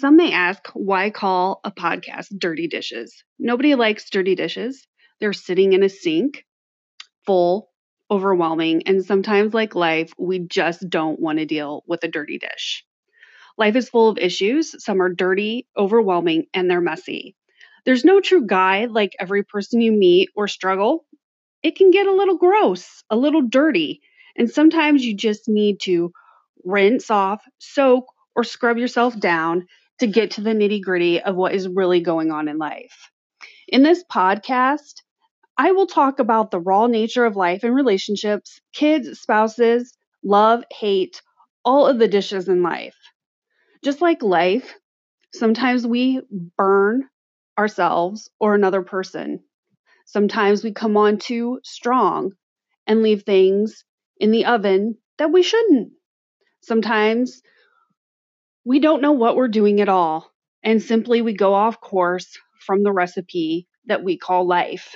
Some may ask why call a podcast Dirty Dishes? Nobody likes dirty dishes. They're sitting in a sink, full, overwhelming, and sometimes, like life, we just don't want to deal with a dirty dish. Life is full of issues. Some are dirty, overwhelming, and they're messy. There's no true guide like every person you meet or struggle. It can get a little gross, a little dirty, and sometimes you just need to rinse off, soak, or scrub yourself down to get to the nitty gritty of what is really going on in life. In this podcast, I will talk about the raw nature of life and relationships, kids, spouses, love, hate, all of the dishes in life. Just like life, sometimes we burn ourselves or another person. Sometimes we come on too strong and leave things in the oven that we shouldn't. Sometimes we don't know what we're doing at all, and simply we go off course from the recipe that we call life.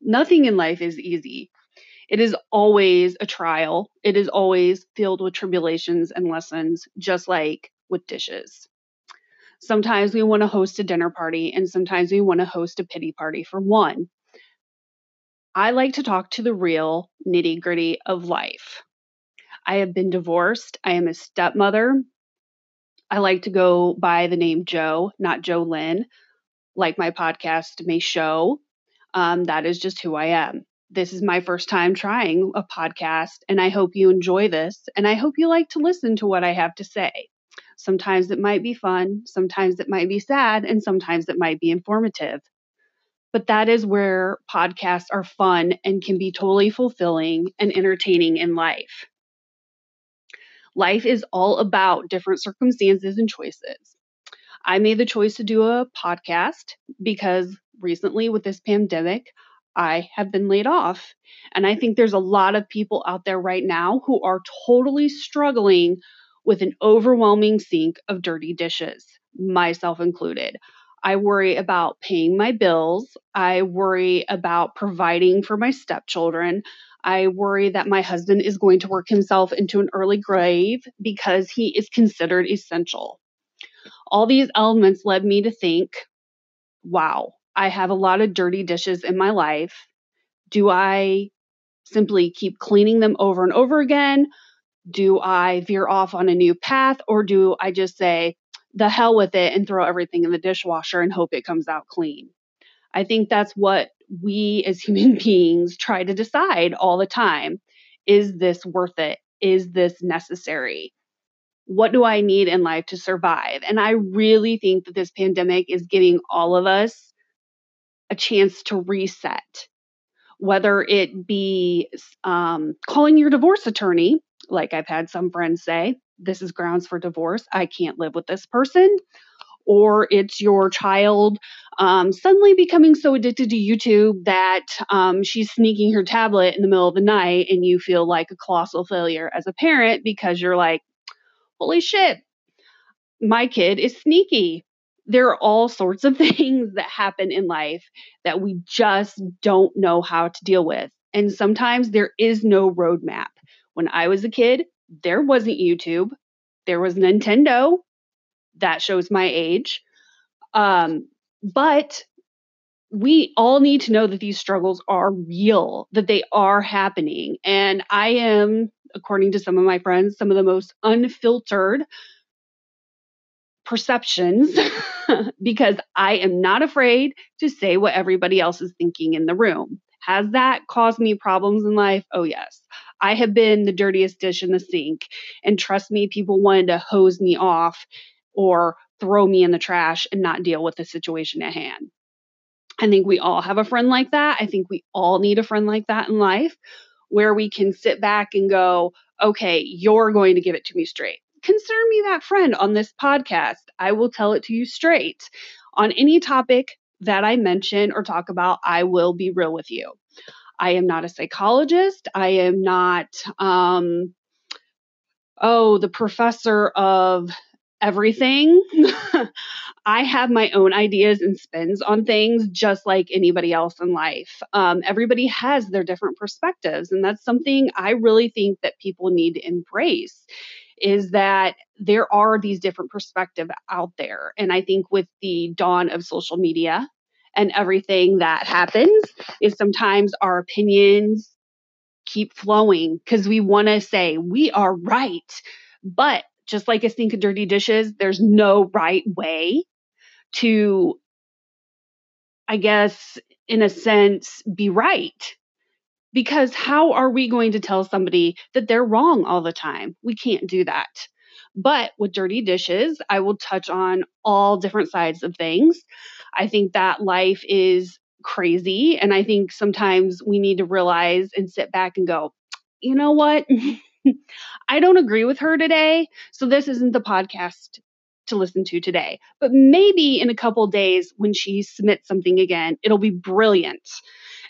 Nothing in life is easy. It is always a trial. It is always filled with tribulations and lessons, just like with dishes. Sometimes we want to host a dinner party, and sometimes we want to host a pity party for one. I like to talk to the real nitty gritty of life. I have been divorced. I am a stepmother. I like to go by the name Jo, not Jo Lynn, like my podcast may show. Um, that is just who I am. This is my first time trying a podcast, and I hope you enjoy this. And I hope you like to listen to what I have to say. Sometimes it might be fun, sometimes it might be sad, and sometimes it might be informative. But that is where podcasts are fun and can be totally fulfilling and entertaining in life. Life is all about different circumstances and choices. I made the choice to do a podcast because recently with this pandemic, I have been laid off. And I think there's a lot of people out there right now who are totally struggling with an overwhelming sink of dirty dishes, myself included. I worry about paying my bills. I worry about providing for my stepchildren. I worry that my husband is going to work himself into an early grave because he is considered essential. All these elements led me to think wow, I have a lot of dirty dishes in my life. Do I simply keep cleaning them over and over again? Do I veer off on a new path or do I just say, the hell with it and throw everything in the dishwasher and hope it comes out clean? I think that's what we as human beings try to decide all the time. Is this worth it? Is this necessary? What do I need in life to survive? And I really think that this pandemic is giving all of us a chance to reset, whether it be um, calling your divorce attorney, like I've had some friends say, this is grounds for divorce. I can't live with this person or it's your child um, suddenly becoming so addicted to YouTube that um, she's sneaking her tablet in the middle of the night and you feel like a colossal failure as a parent because you're like, holy shit, my kid is sneaky. There are all sorts of things that happen in life that we just don't know how to deal with. And sometimes there is no roadmap. When I was a kid, there wasn't YouTube, there was Nintendo, that shows my age. Um, but we all need to know that these struggles are real, that they are happening. And I am, according to some of my friends, some of the most unfiltered perceptions because I am not afraid to say what everybody else is thinking in the room. Has that caused me problems in life? Oh, yes. I have been the dirtiest dish in the sink. And trust me, people wanted to hose me off or throw me in the trash and not deal with the situation at hand. I think we all have a friend like that. I think we all need a friend like that in life where we can sit back and go, okay, you're going to give it to me straight. Consider me that friend on this podcast. I will tell it to you straight. On any topic that I mention or talk about, I will be real with you. I am not a psychologist. I am not, um, oh, the professor of everything. I have my own ideas and spins on things just like anybody else in life. Um, everybody has their different perspectives, and that's something I really think that people need to embrace. is that there are these different perspectives out there. And I think with the dawn of social media and everything that happens, is sometimes our opinions keep flowing because we want to say we are right. But just like a sink of dirty dishes, there's no right way to, I guess, in a sense, be right. Because how are we going to tell somebody that they're wrong all the time? We can't do that. But with dirty dishes, I will touch on all different sides of things. I think that life is crazy. And I think sometimes we need to realize and sit back and go, you know what? I don't agree with her today. So this isn't the podcast to listen to today. But maybe in a couple days when she submits something again, it'll be brilliant.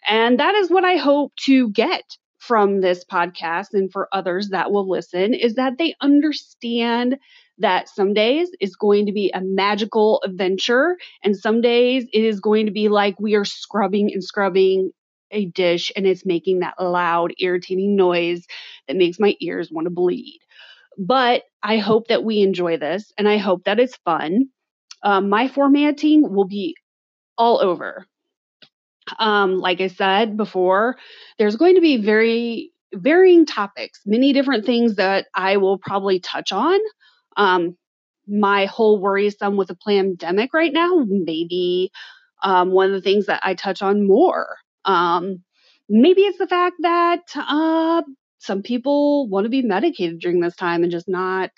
And that is what I hope to get from this podcast and for others that will listen is that they understand that some days is going to be a magical adventure and some days it is going to be like we are scrubbing and scrubbing a dish and it's making that loud irritating noise that makes my ears want to bleed but i hope that we enjoy this and i hope that it's fun um, my formatting will be all over um, like I said before, there's going to be very varying topics, many different things that I will probably touch on. Um, my whole worrisome with the pandemic right now, maybe um, one of the things that I touch on more. Um, maybe it's the fact that uh, some people want to be medicated during this time and just not,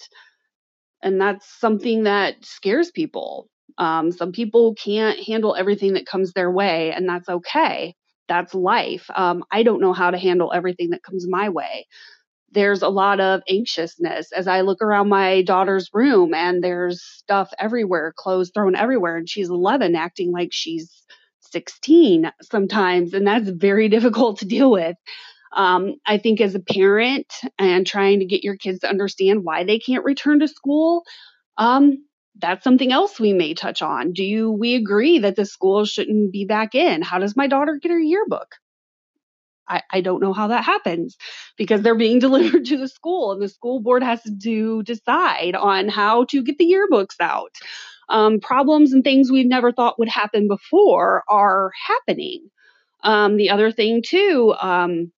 and that's something that scares people. Um, some people can't handle everything that comes their way, and that's okay. That's life. Um, I don't know how to handle everything that comes my way. There's a lot of anxiousness as I look around my daughter's room, and there's stuff everywhere, clothes thrown everywhere, and she's 11 acting like she's 16 sometimes, and that's very difficult to deal with. Um, I think as a parent and trying to get your kids to understand why they can't return to school, um, that's something else we may touch on. Do you, we agree that the school shouldn't be back in? How does my daughter get her yearbook? I, I don't know how that happens because they're being delivered to the school and the school board has to decide on how to get the yearbooks out. Um, problems and things we've never thought would happen before are happening. Um, the other thing, too, um,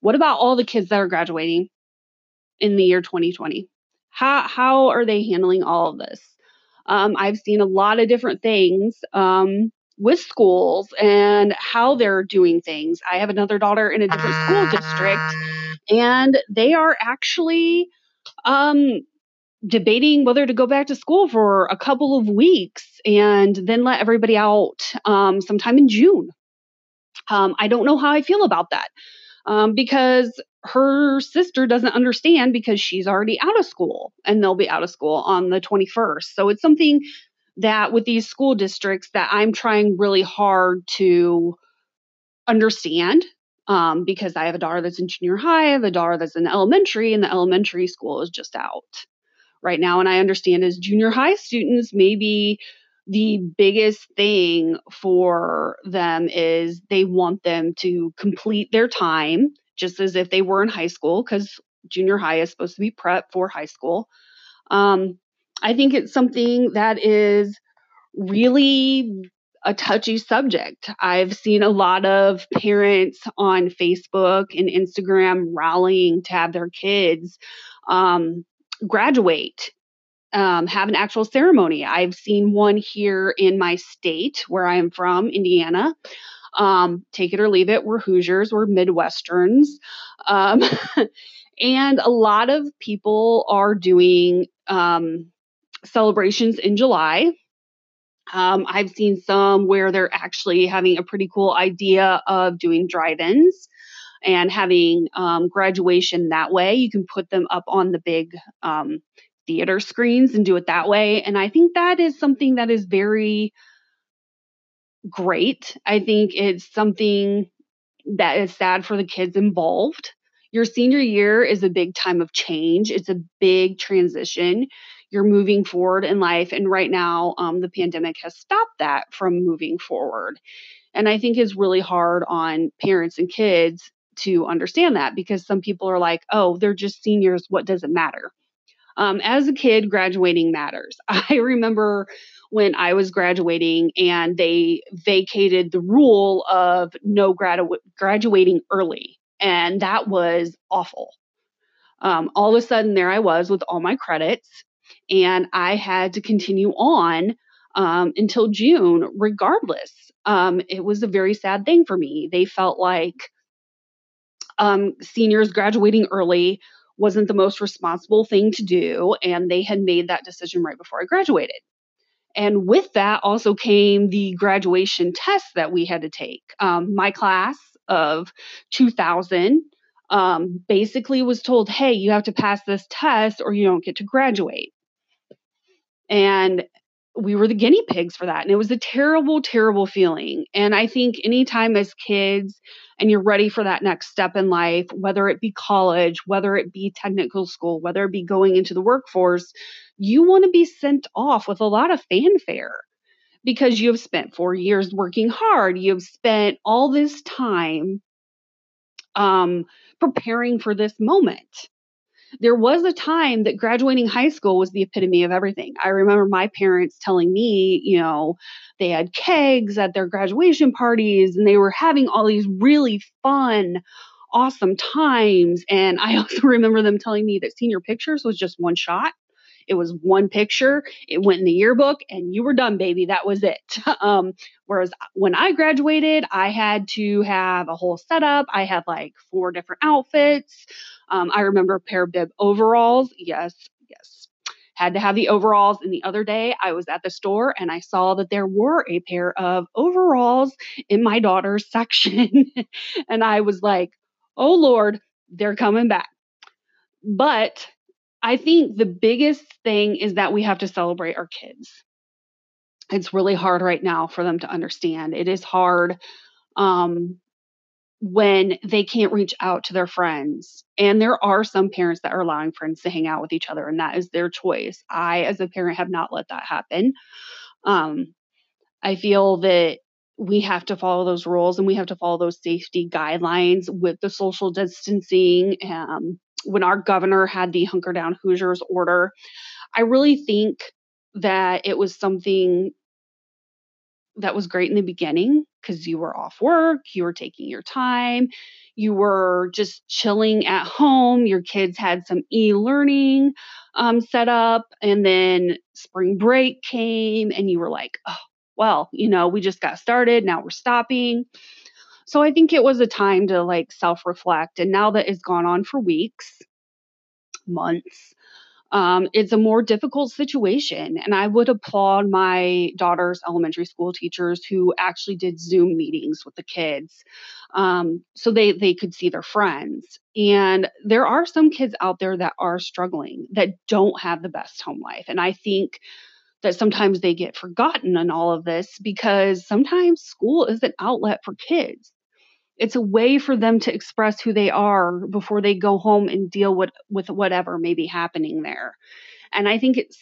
what about all the kids that are graduating in the year 2020? How, how are they handling all of this? Um, I've seen a lot of different things um, with schools and how they're doing things. I have another daughter in a different school district, and they are actually um, debating whether to go back to school for a couple of weeks and then let everybody out um, sometime in June. Um, I don't know how I feel about that um, because her sister doesn't understand because she's already out of school and they'll be out of school on the 21st. So it's something that with these school districts that I'm trying really hard to understand um, because I have a daughter that's in junior high, I have a daughter that's in elementary, and the elementary school is just out right now. And I understand as junior high students, maybe the biggest thing for them is they want them to complete their time just as if they were in high school because junior high is supposed to be prep for high school. Um, I think it's something that is really a touchy subject. I've seen a lot of parents on Facebook and Instagram rallying to have their kids um, graduate, um, have an actual ceremony. I've seen one here in my state where I am from, Indiana. Um, take it or leave it. We're Hoosiers, we're Midwesterns. Um, and a lot of people are doing um, celebrations in July. Um, I've seen some where they're actually having a pretty cool idea of doing drive ins and having um, graduation that way. You can put them up on the big um, theater screens and do it that way. And I think that is something that is very great. I think it's something that is sad for the kids involved. Your senior year is a big time of change, it's a big transition. You're moving forward in life. And right now, um, the pandemic has stopped that from moving forward. And I think it's really hard on parents and kids to understand that because some people are like, oh, they're just seniors. What does it matter? Um, as a kid, graduating matters. I remember when I was graduating and they vacated the rule of no gradu- graduating early. And that was awful. Um, all of a sudden, there I was with all my credits, and I had to continue on um, until June, regardless. Um, it was a very sad thing for me. They felt like um, seniors graduating early wasn't the most responsible thing to do, and they had made that decision right before I graduated. And with that also came the graduation test that we had to take. Um, my class of 2000 um, basically was told, hey, you have to pass this test or you don't get to graduate. And we were the guinea pigs for that. And it was a terrible, terrible feeling. And I think anytime as kids and you're ready for that next step in life, whether it be college, whether it be technical school, whether it be going into the workforce, you want to be sent off with a lot of fanfare because you have spent four years working hard. You've spent all this time um, preparing for this moment there was a time that graduating high school was the epitome of everything. I remember my parents telling me, you know, they had kegs at their graduation parties and they were having all these really fun, awesome times. And I also remember them telling me that senior pictures was just one shot. It was one picture. It went in the yearbook, and you were done, baby. That was it. Um, whereas when I graduated, I had to have a whole setup. I had like four different outfits. Um, I remember a pair of bib overalls. Yes, yes. Had to have the overalls. And the other day, I was at the store and I saw that there were a pair of overalls in my daughter's section. and I was like, oh Lord, they're coming back. But I think the biggest thing is that we have to celebrate our kids. It's really hard right now for them to understand. It is hard um, when they can't reach out to their friends. And there are some parents that are allowing friends to hang out with each other, and that is their choice. I, as a parent, have not let that happen. Um, I feel that we have to follow those rules and we have to follow those safety guidelines with the social distancing. Um, when our governor had the Hunker Down Hoosiers order, I really think that it was something that was great in the beginning because you were off work, you were taking your time, you were just chilling at home. Your kids had some e learning um, set up, and then spring break came, and you were like, oh, well, you know, we just got started. Now we're stopping. So I think it was a time to like self reflect. And now that it's gone on for weeks, months, um, it's a more difficult situation. And I would applaud my daughter's elementary school teachers who actually did Zoom meetings with the kids um, so they, they could see their friends. And there are some kids out there that are struggling, that don't have the best home life. And I think that sometimes they get forgotten in all of this because sometimes school is an outlet for kids it's a way for them to express who they are before they go home and deal with with whatever may be happening there. And i think it's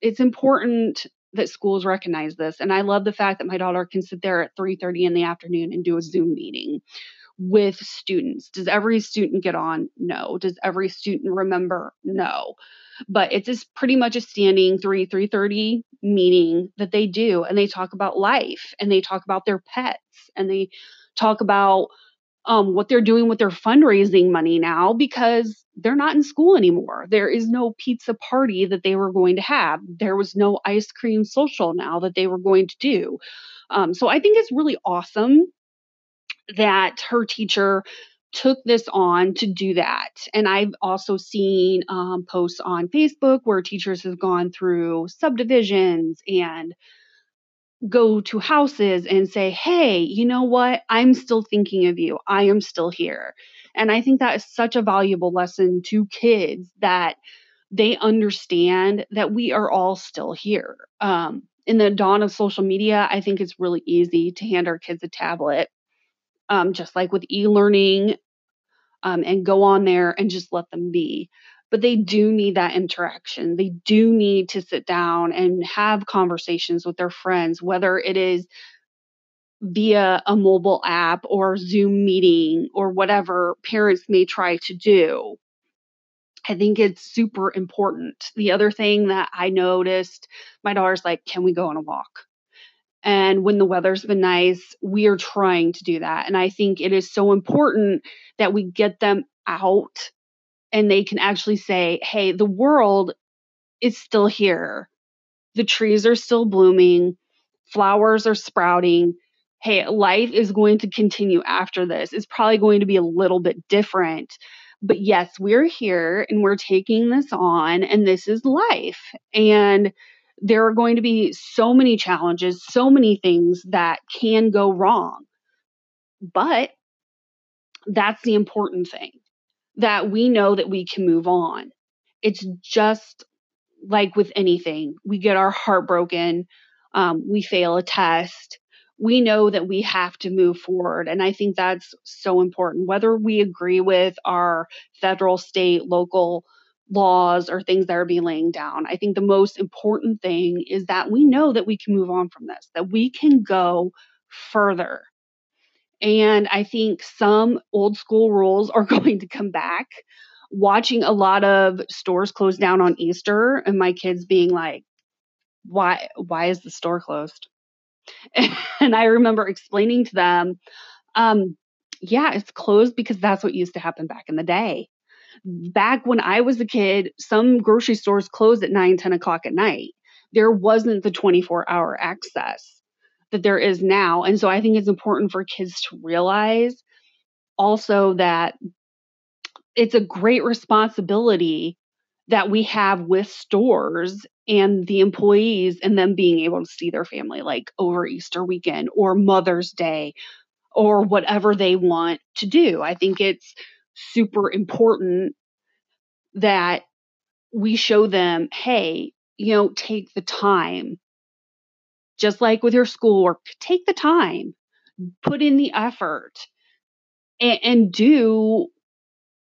it's important that schools recognize this and i love the fact that my daughter can sit there at 3.30 in the afternoon and do a zoom meeting with students. Does every student get on? No. Does every student remember? No. But it's just pretty much a standing 3 3.30 meeting that they do and they talk about life and they talk about their pets and they talk about um, what they're doing with their fundraising money now because they're not in school anymore. There is no pizza party that they were going to have. There was no ice cream social now that they were going to do. Um, so I think it's really awesome that her teacher took this on to do that. And I've also seen um, posts on Facebook where teachers have gone through subdivisions and go to houses and say, hey, you know what? I'm still thinking of you. I am still here. And I think that is such a valuable lesson to kids that they understand that we are all still here. Um, in the dawn of social media, I think it's really easy to hand our kids a tablet, um, just like with e learning, um, and go on there and just let them be but they do need that interaction. They do need to sit down and have conversations with their friends, whether it is via a mobile app or Zoom meeting or whatever parents may try to do. I think it's super important. The other thing that I noticed, my daughter's like, Can we go on a walk? And when the weather's been nice, we are trying to do that. And I think it is so important that we get them out and they can actually say, Hey, the world is still here. The trees are still blooming, flowers are sprouting. Hey, life is going to continue after this. It's probably going to be a little bit different but yes, we're here and we're taking this on, and this is life. And there are going to be so many challenges, so many things that can go wrong. But that's the important thing that we know that we can move on. It's just like with anything, we get our heart broken, um, we fail a test, we know that we have to move forward. And I think that's so important. Whether we agree with our federal, state, local laws or things that are being laying down, I think the most important thing is that we know that we can move on from this, that we can go further. And I think some old school rules are going to come back. Watching a lot of stores close down on Easter and my kids being like, why why is the store closed? and I remember explaining to them, um, yeah, it's closed because that's what used to happen back in the day. Back when I was a kid, some grocery stores closed at 9, 10 o'clock at night. There wasn't the 24 hour access that there is now. And so I think it's important for kids to realize also that it's a great responsibility that we have with stores and the employees and them being able to see their family like over Easter weekend or Mother's Day or whatever they want to do. I think it's super important that we show them, hey, you know, take the time. Just like with your schoolwork, take the time, put in the effort, and, and do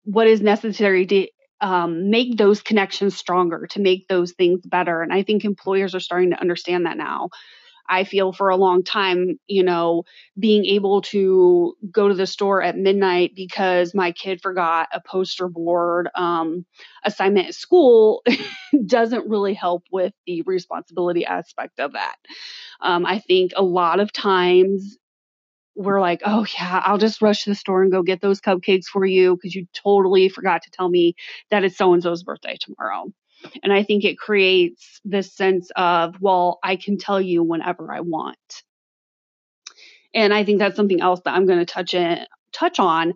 what is necessary to um, make those connections stronger, to make those things better. And I think employers are starting to understand that now. I feel for a long time, you know, being able to go to the store at midnight because my kid forgot a poster board um, assignment at school doesn't really help with the responsibility aspect of that. Um, I think a lot of times we're like, oh, yeah, I'll just rush to the store and go get those cupcakes for you because you totally forgot to tell me that it's so and so's birthday tomorrow. And I think it creates this sense of, well, I can tell you whenever I want. And I think that's something else that I'm going to touch in, touch on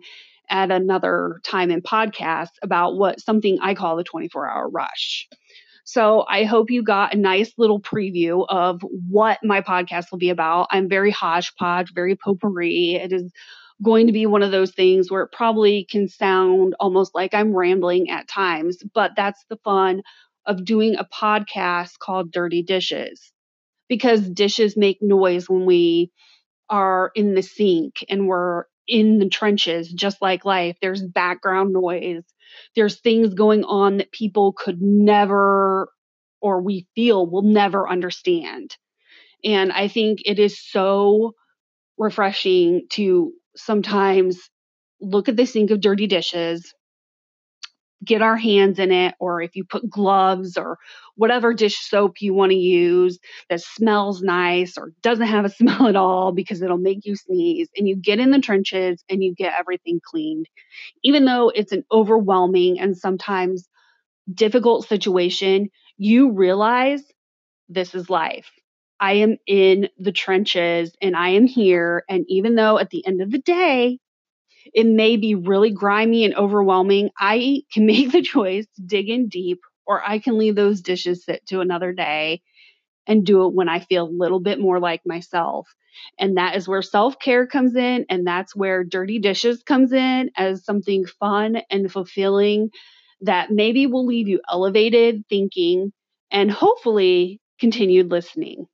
at another time in podcast about what something I call the 24 hour rush. So I hope you got a nice little preview of what my podcast will be about. I'm very hodgepodge, very potpourri. It is going to be one of those things where it probably can sound almost like I'm rambling at times, but that's the fun of doing a podcast called Dirty Dishes because dishes make noise when we are in the sink and we're in the trenches, just like life. There's background noise there's things going on that people could never or we feel will never understand. And I think it is so refreshing to sometimes look at the sink of dirty dishes, get our hands in it, or if you put gloves or whatever dish soap you want to use that smells nice or doesn't have a smell at all because it'll make you sneeze, and you get in the trenches and you get everything cleaned. Even though it's an overwhelming and sometimes difficult situation, you realize this is life. I am in the trenches and I am here. And even though at the end of the day, it may be really grimy and overwhelming, I can make the choice to dig in deep, or I can leave those dishes sit to another day and do it when I feel a little bit more like myself. And that is where self care comes in. And that's where dirty dishes comes in as something fun and fulfilling that maybe will leave you elevated thinking and hopefully continued listening.